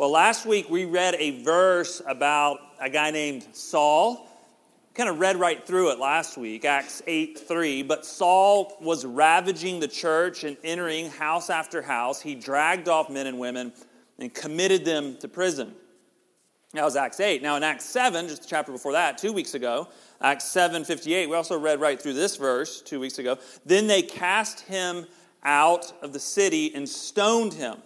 Well, last week we read a verse about a guy named Saul. Kind of read right through it last week, Acts 8 3. But Saul was ravaging the church and entering house after house. He dragged off men and women and committed them to prison. That was Acts 8. Now, in Acts 7, just a chapter before that, two weeks ago, Acts 7 58, we also read right through this verse two weeks ago. Then they cast him out of the city and stoned him.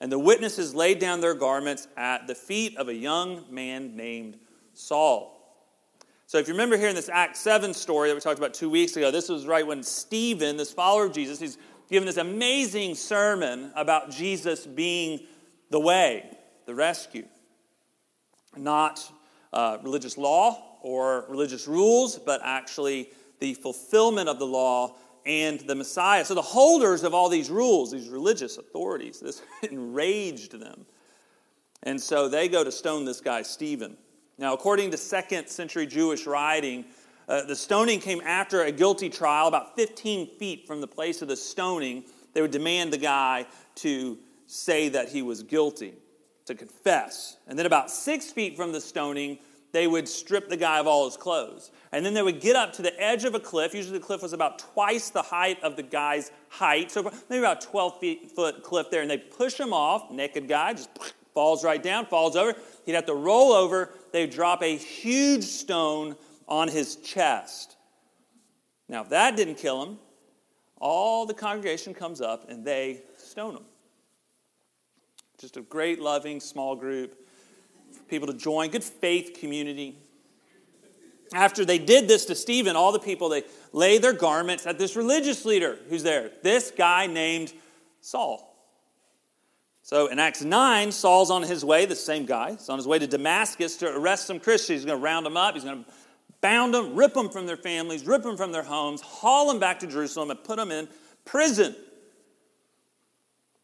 And the witnesses laid down their garments at the feet of a young man named Saul. So, if you remember here in this Acts 7 story that we talked about two weeks ago, this was right when Stephen, this follower of Jesus, he's given this amazing sermon about Jesus being the way, the rescue. Not uh, religious law or religious rules, but actually the fulfillment of the law and the Messiah. So the holders of all these rules, these religious authorities, this enraged them. And so they go to stone this guy, Stephen. Now, according to second century Jewish writing, uh, the stoning came after a guilty trial, about 15 feet from the place of the stoning. They would demand the guy to say that he was guilty, to confess. And then, about six feet from the stoning, they would strip the guy of all his clothes. And then they would get up to the edge of a cliff. Usually the cliff was about twice the height of the guy's height. So maybe about 12 feet, foot cliff there. And they push him off, naked guy, just falls right down, falls over. He'd have to roll over. They'd drop a huge stone on his chest. Now, if that didn't kill him, all the congregation comes up and they stone him. Just a great, loving, small group people to join, good faith community. After they did this to Stephen, all the people, they lay their garments at this religious leader who's there, this guy named Saul. So in Acts 9, Saul's on his way, the same guy, he's on his way to Damascus to arrest some Christians. He's going to round them up, he's going to bound them, rip them from their families, rip them from their homes, haul them back to Jerusalem, and put them in prison.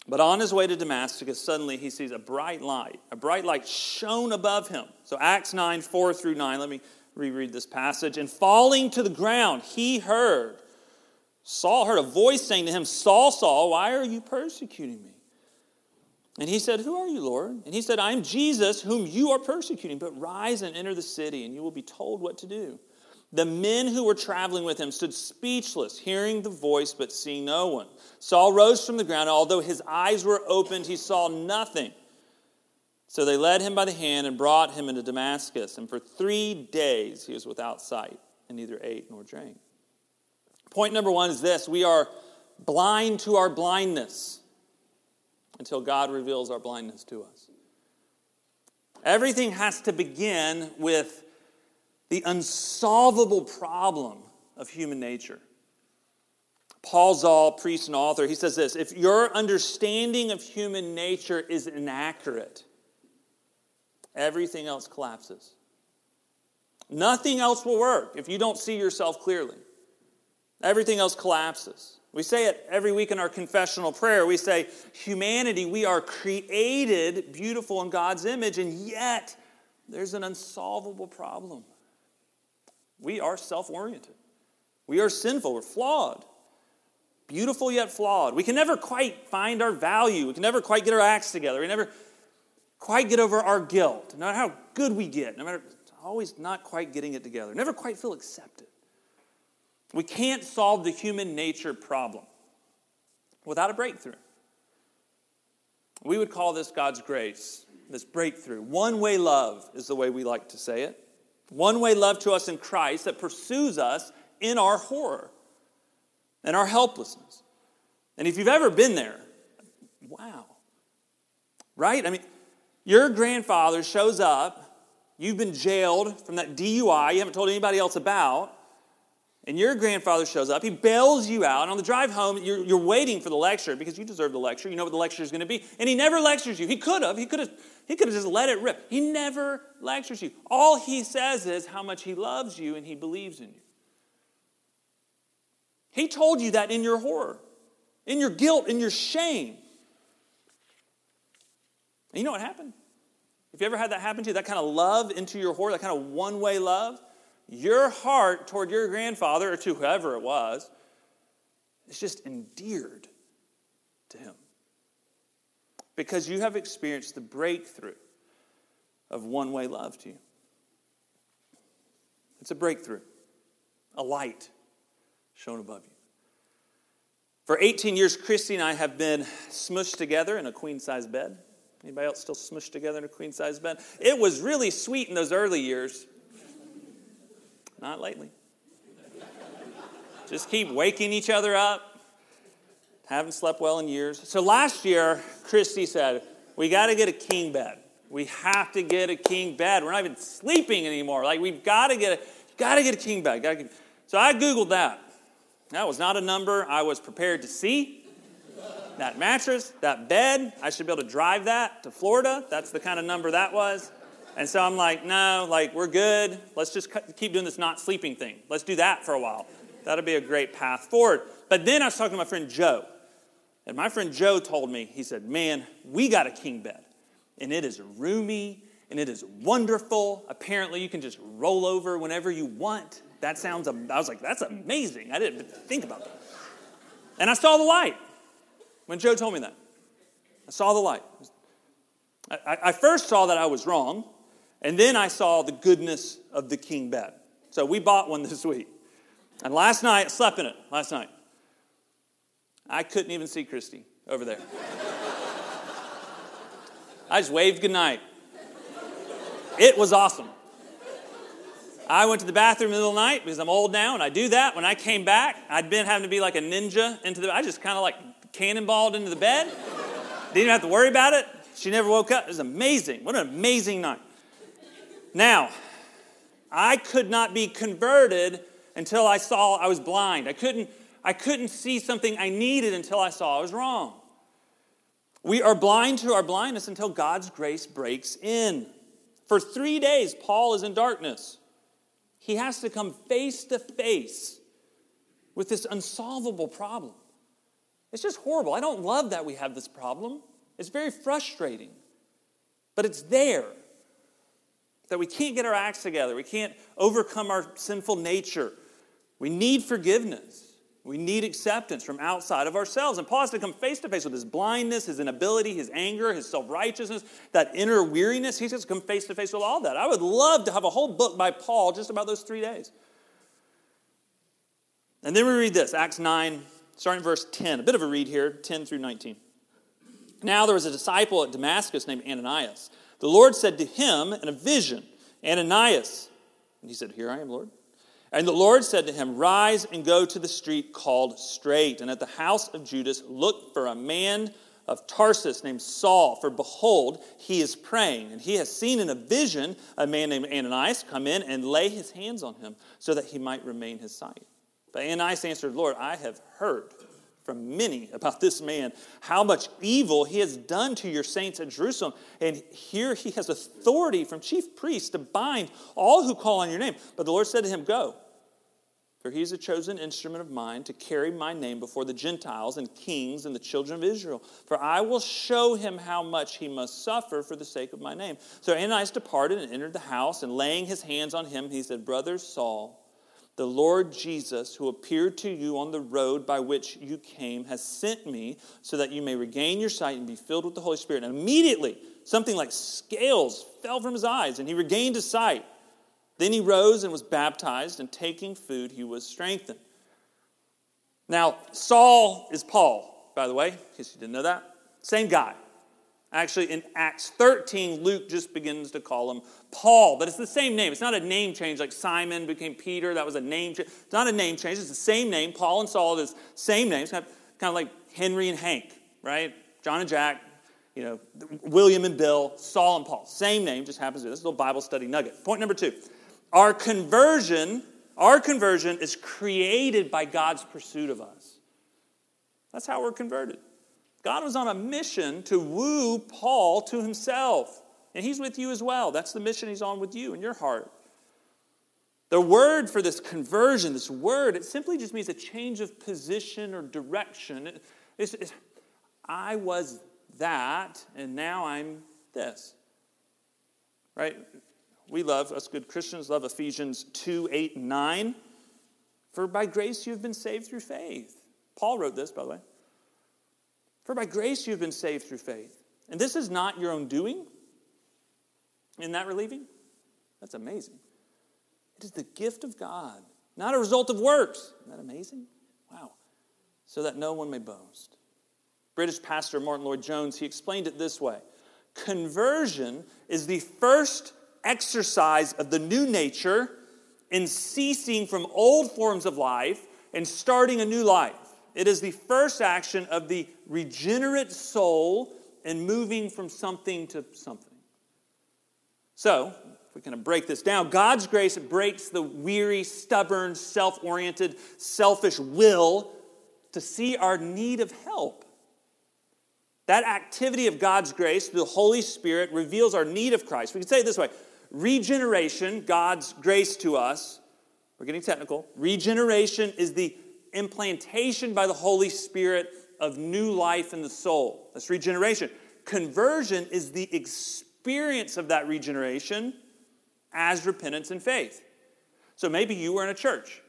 But on his way to Damascus, suddenly he sees a bright light. A bright light shone above him. So, Acts 9, 4 through 9, let me reread this passage. And falling to the ground, he heard, Saul heard a voice saying to him, Saul, Saul, why are you persecuting me? And he said, Who are you, Lord? And he said, I am Jesus, whom you are persecuting. But rise and enter the city, and you will be told what to do. The men who were traveling with him stood speechless, hearing the voice but seeing no one. Saul rose from the ground. Although his eyes were opened, he saw nothing. So they led him by the hand and brought him into Damascus. And for three days he was without sight and neither ate nor drank. Point number one is this we are blind to our blindness until God reveals our blindness to us. Everything has to begin with the unsolvable problem of human nature. Paul Zahl, priest and author, he says this If your understanding of human nature is inaccurate, everything else collapses. Nothing else will work if you don't see yourself clearly. Everything else collapses. We say it every week in our confessional prayer. We say, Humanity, we are created beautiful in God's image, and yet there's an unsolvable problem. We are self oriented. We are sinful. We're flawed. Beautiful yet flawed. We can never quite find our value. We can never quite get our acts together. We never quite get over our guilt. No matter how good we get, no matter, always not quite getting it together. Never quite feel accepted. We can't solve the human nature problem without a breakthrough. We would call this God's grace, this breakthrough. One way love is the way we like to say it. One way love to us in Christ that pursues us in our horror and our helplessness. And if you've ever been there, wow. Right? I mean, your grandfather shows up, you've been jailed from that DUI you haven't told anybody else about, and your grandfather shows up, he bails you out, and on the drive home, you're, you're waiting for the lecture because you deserve the lecture, you know what the lecture is going to be, and he never lectures you. He could have, he could have, he could have just let it rip. He never lectures you. All he says is how much he loves you and he believes in you. He told you that in your horror, in your guilt, in your shame. And you know what happened? If you ever had that happen to you, that kind of love into your horror, that kind of one way love, your heart toward your grandfather or to whoever it was is just endeared to him. because you have experienced the breakthrough of one way love to you. It's a breakthrough, a light shown above you. For 18 years, Christy and I have been smushed together in a queen size bed. Anybody else still smushed together in a queen size bed? It was really sweet in those early years. Not lately. Just keep waking each other up. Haven't slept well in years. So last year, Christy said, We got to get a king bed. We have to get a king bed. We're not even sleeping anymore. Like, we've got to get a, got to get a king bed. Get, so I Googled that. That was not a number I was prepared to see. That mattress, that bed, I should be able to drive that to Florida. That's the kind of number that was. And so I'm like, no, like, we're good. Let's just keep doing this not sleeping thing. Let's do that for a while. That'll be a great path forward. But then I was talking to my friend Joe. And my friend Joe told me, he said, man, we got a king bed. And it is roomy and it is wonderful. Apparently, you can just roll over whenever you want. That sounds, I was like, that's amazing. I didn't think about that. And I saw the light when Joe told me that. I saw the light. I, I first saw that I was wrong, and then I saw the goodness of the king bed. So we bought one this week. And last night, I slept in it last night. I couldn't even see Christy over there. I just waved goodnight. It was awesome. I went to the bathroom in the middle of the night because I'm old now and I do that. When I came back, I'd been having to be like a ninja into the I just kind of like cannonballed into the bed. Didn't even have to worry about it. She never woke up. It was amazing. What an amazing night. Now, I could not be converted until I saw I was blind. I couldn't, I couldn't see something I needed until I saw I was wrong. We are blind to our blindness until God's grace breaks in. For three days, Paul is in darkness. He has to come face to face with this unsolvable problem. It's just horrible. I don't love that we have this problem. It's very frustrating, but it's there. That we can't get our acts together, we can't overcome our sinful nature. We need forgiveness. We need acceptance from outside of ourselves. And Paul has to come face to face with his blindness, his inability, his anger, his self righteousness, that inner weariness. He has to come face to face with all that. I would love to have a whole book by Paul just about those three days. And then we read this Acts 9, starting verse 10. A bit of a read here, 10 through 19. Now there was a disciple at Damascus named Ananias. The Lord said to him in a vision, Ananias. And he said, Here I am, Lord. And the Lord said to him, Rise and go to the street called Straight, and at the house of Judas look for a man of Tarsus named Saul, for behold, he is praying, and he has seen in a vision a man named Ananias come in and lay his hands on him so that he might remain his sight. But Ananias answered, Lord, I have heard from many about this man, how much evil he has done to your saints at Jerusalem. And here he has authority from chief priests to bind all who call on your name. But the Lord said to him, Go, for he is a chosen instrument of mine to carry my name before the Gentiles and kings and the children of Israel. For I will show him how much he must suffer for the sake of my name. So Ananias departed and entered the house, and laying his hands on him, he said, Brother Saul, the Lord Jesus, who appeared to you on the road by which you came, has sent me so that you may regain your sight and be filled with the Holy Spirit. And immediately, something like scales fell from his eyes, and he regained his sight. Then he rose and was baptized, and taking food, he was strengthened. Now, Saul is Paul, by the way, in case you didn't know that. Same guy. Actually, in Acts 13, Luke just begins to call him Paul, but it's the same name. It's not a name change like Simon became Peter. That was a name change. It's not a name change. It's the same name. Paul and Saul is same names, kind of, kind of like Henry and Hank, right? John and Jack, you know, William and Bill, Saul and Paul. Same name, just happens to be. This little Bible study nugget. Point number two. Our conversion, our conversion is created by God's pursuit of us. That's how we're converted. God was on a mission to woo Paul to himself. And he's with you as well. That's the mission he's on with you in your heart. The word for this conversion, this word, it simply just means a change of position or direction. It's, it's, I was that, and now I'm this. Right? We love, us good Christians, love Ephesians 2 8 and 9. For by grace you've been saved through faith. Paul wrote this, by the way. For by grace you've been saved through faith. And this is not your own doing. Isn't that relieving? That's amazing. It is the gift of God, not a result of works. Isn't that amazing? Wow. So that no one may boast. British pastor Martyn Lloyd-Jones, he explained it this way Conversion is the first exercise of the new nature in ceasing from old forms of life and starting a new life. It is the first action of the regenerate soul in moving from something to something. So, if we kind of break this down, God's grace breaks the weary, stubborn, self oriented, selfish will to see our need of help. That activity of God's grace, the Holy Spirit, reveals our need of Christ. We can say it this way regeneration, God's grace to us, we're getting technical. Regeneration is the implantation by the Holy Spirit of new life in the soul. That's regeneration. Conversion is the experience of that regeneration as repentance and faith. So maybe you were in a church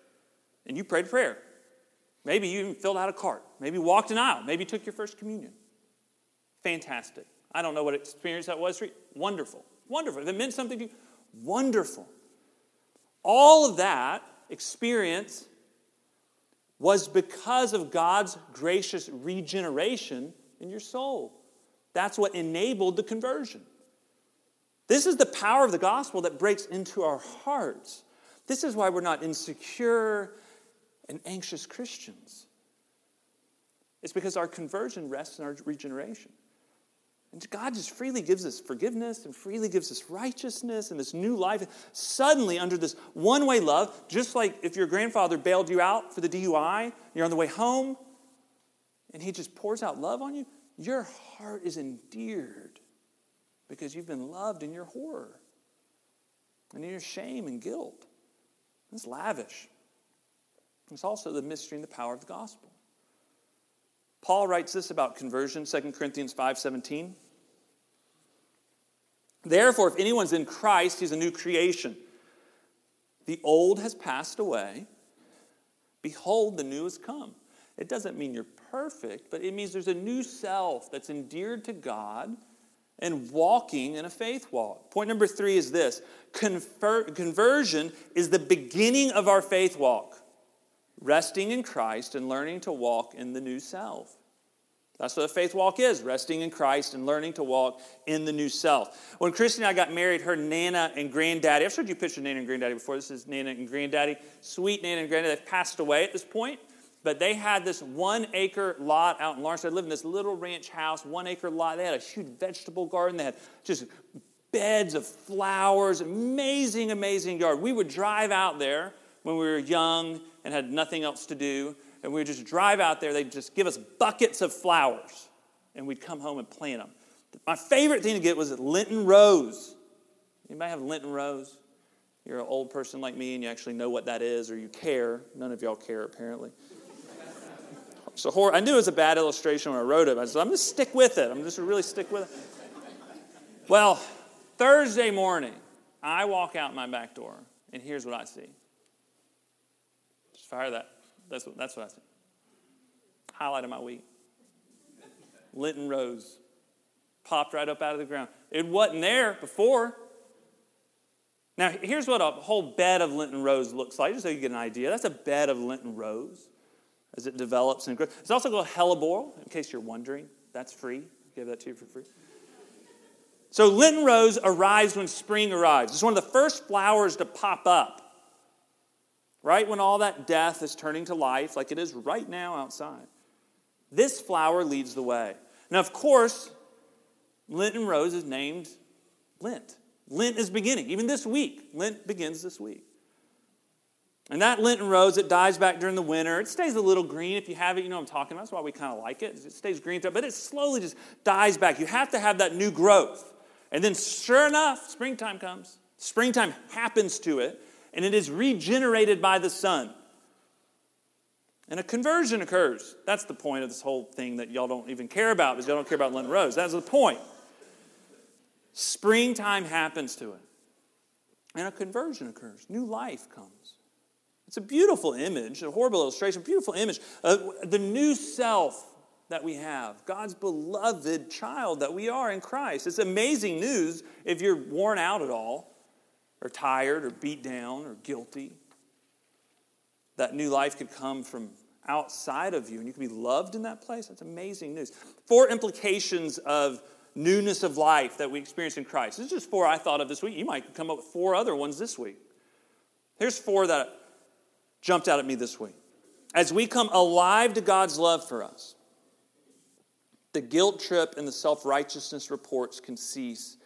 and you prayed prayer. Maybe you even filled out a card. Maybe walked an aisle. Maybe took your first communion. Fantastic. I don't know what experience that was for you. Wonderful. Wonderful. If it meant something to you, wonderful. All of that experience was because of God's gracious regeneration in your soul. That's what enabled the conversion. This is the power of the gospel that breaks into our hearts. This is why we're not insecure and anxious Christians. It's because our conversion rests in our regeneration. And God just freely gives us forgiveness and freely gives us righteousness and this new life. Suddenly, under this one way love, just like if your grandfather bailed you out for the DUI, you're on the way home, and he just pours out love on you, your heart is endeared because you've been loved in your horror and in your shame and guilt. It's lavish. It's also the mystery and the power of the gospel. Paul writes this about conversion, 2 Corinthians 5:17. Therefore, if anyone's in Christ, he's a new creation. The old has passed away. Behold, the new has come. It doesn't mean you're perfect, but it means there's a new self that's endeared to God and walking in a faith walk. Point number three is this Conver- conversion is the beginning of our faith walk resting in Christ and learning to walk in the new self. That's what a faith walk is resting in Christ and learning to walk in the new self. When Christy and I got married, her Nana and Granddaddy, I've showed you a picture of Nana and Granddaddy before. This is Nana and Granddaddy. Sweet Nana and Granddaddy. They've passed away at this point, but they had this one acre lot out in Lawrence. They lived in this little ranch house, one acre lot. They had a huge vegetable garden. They had just beds of flowers, amazing, amazing yard. We would drive out there when we were young and had nothing else to do. And we would just drive out there. They'd just give us buckets of flowers. And we'd come home and plant them. My favorite thing to get was a Lenten rose. Anybody have a Lenten rose? You're an old person like me and you actually know what that is or you care. None of y'all care, apparently. So horror, I knew it was a bad illustration when I wrote it. I said, I'm to stick with it. I'm just really stick with it. Well, Thursday morning, I walk out my back door, and here's what I see. Fire that. That's what, that's what I said. Highlight of my week. Lenten rose. Popped right up out of the ground. It wasn't there before. Now, here's what a whole bed of Lenten rose looks like, just so you get an idea. That's a bed of Lenten rose as it develops and grows. It's also called hellebore, in case you're wondering. That's free. I gave that to you for free. So, Lenten rose arrives when spring arrives. It's one of the first flowers to pop up right when all that death is turning to life, like it is right now outside. This flower leads the way. Now, of course, Lenten Rose is named Lent. Lent is beginning. Even this week, Lent begins this week. And that Lenten rose, it dies back during the winter. It stays a little green if you have it. You know what I'm talking about. That's why we kind of like it. It stays green, but it slowly just dies back. You have to have that new growth. And then, sure enough, springtime comes. Springtime happens to it and it is regenerated by the sun. And a conversion occurs. That's the point of this whole thing that y'all don't even care about because y'all don't care about Lenten Rose. That's the point. Springtime happens to it. And a conversion occurs. New life comes. It's a beautiful image, a horrible illustration, beautiful image. The new self that we have, God's beloved child that we are in Christ. It's amazing news if you're worn out at all, or tired, or beat down, or guilty. That new life could come from outside of you and you can be loved in that place. That's amazing news. Four implications of newness of life that we experience in Christ. This is just four I thought of this week. You might come up with four other ones this week. Here's four that jumped out at me this week. As we come alive to God's love for us, the guilt trip and the self righteousness reports can cease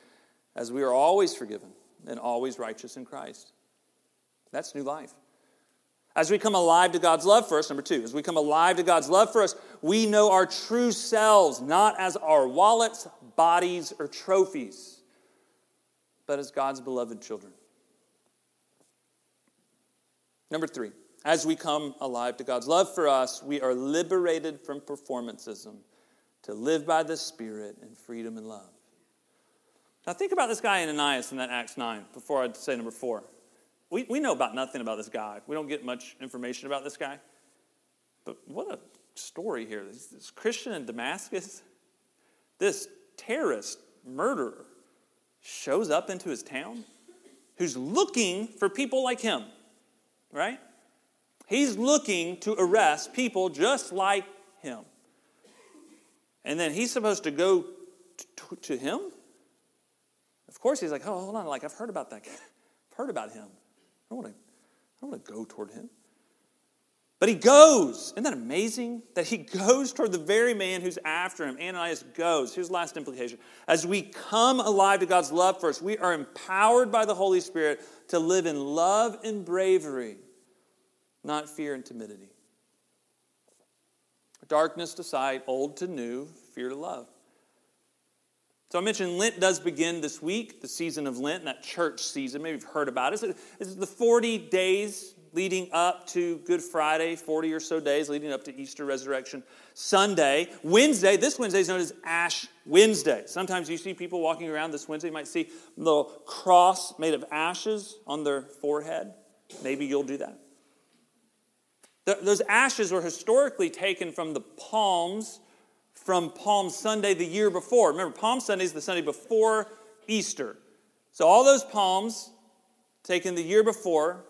as we are always forgiven and always righteous in Christ. That's new life. As we come alive to God's love for us, number two, as we come alive to God's love for us, we know our true selves not as our wallets, bodies, or trophies, but as God's beloved children. Number three, as we come alive to God's love for us, we are liberated from performancism to live by the Spirit in freedom and love. Now, think about this guy in Ananias in that Acts 9 before I say number four. We, we know about nothing about this guy. We don't get much information about this guy. But what a story here. This, this Christian in Damascus, this terrorist murderer, shows up into his town who's looking for people like him, right? He's looking to arrest people just like him. And then he's supposed to go to him? Of course, he's like, oh, hold on, like, I've heard about that guy. I've heard about him. I don't want to, I want to go toward him. But he goes. Isn't that amazing? That he goes toward the very man who's after him. Ananias goes. Here's the last implication. As we come alive to God's love for us, we are empowered by the Holy Spirit to live in love and bravery, not fear and timidity. Darkness to sight, old to new, fear to love. So I mentioned Lent does begin this week, the season of Lent, that church season. Maybe you've heard about it. It's the 40 days leading up to Good Friday, 40 or so days leading up to Easter Resurrection Sunday. Wednesday, this Wednesday is known as Ash Wednesday. Sometimes you see people walking around this Wednesday, you might see a little cross made of ashes on their forehead. Maybe you'll do that. those ashes were historically taken from the palms from Palm Sunday the year before. Remember, Palm Sunday is the Sunday before Easter. So, all those palms taken the year before,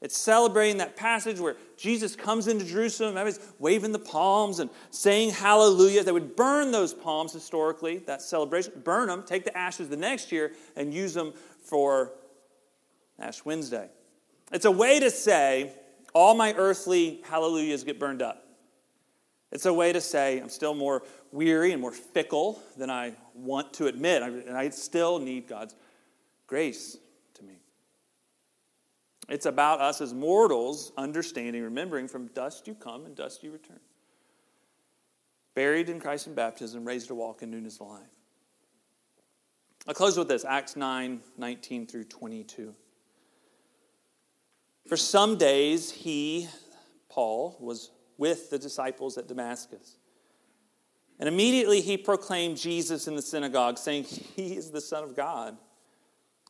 it's celebrating that passage where Jesus comes into Jerusalem, everybody's waving the palms and saying hallelujah. They would burn those palms historically, that celebration, burn them, take the ashes the next year, and use them for Ash Wednesday. It's a way to say, all my earthly hallelujahs get burned up. It's a way to say, I'm still more weary and more fickle than I want to admit, and I still need God's grace to me. It's about us as mortals understanding, remembering from dust you come and dust you return. Buried in Christ in baptism, raised to walk in newness of life. I'll close with this Acts 9 19 through 22. For some days, he, Paul, was with the disciples at Damascus. And immediately he proclaimed Jesus in the synagogue, saying, He is the Son of God.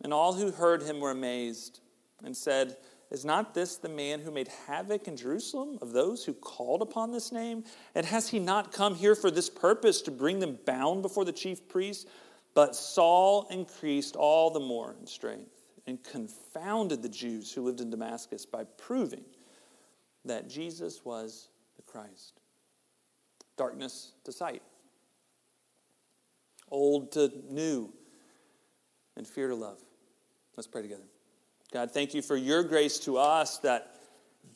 And all who heard him were amazed and said, Is not this the man who made havoc in Jerusalem of those who called upon this name? And has he not come here for this purpose, to bring them bound before the chief priests? But Saul increased all the more in strength and confounded the Jews who lived in Damascus by proving that Jesus was Christ. Darkness to sight, old to new, and fear to love. Let's pray together. God, thank you for your grace to us that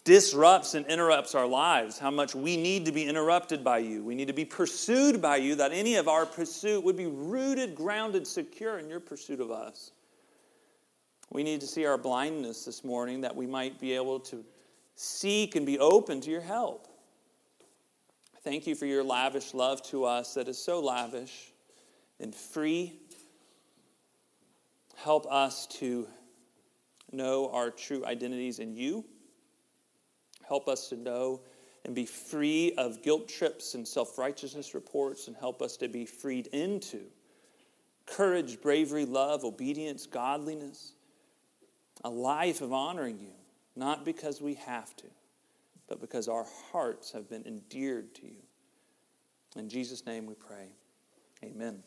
disrupts and interrupts our lives, how much we need to be interrupted by you. We need to be pursued by you, that any of our pursuit would be rooted, grounded, secure in your pursuit of us. We need to see our blindness this morning that we might be able to seek and be open to your help. Thank you for your lavish love to us that is so lavish and free. Help us to know our true identities in you. Help us to know and be free of guilt trips and self righteousness reports, and help us to be freed into courage, bravery, love, obedience, godliness, a life of honoring you, not because we have to but because our hearts have been endeared to you. In Jesus' name we pray. Amen.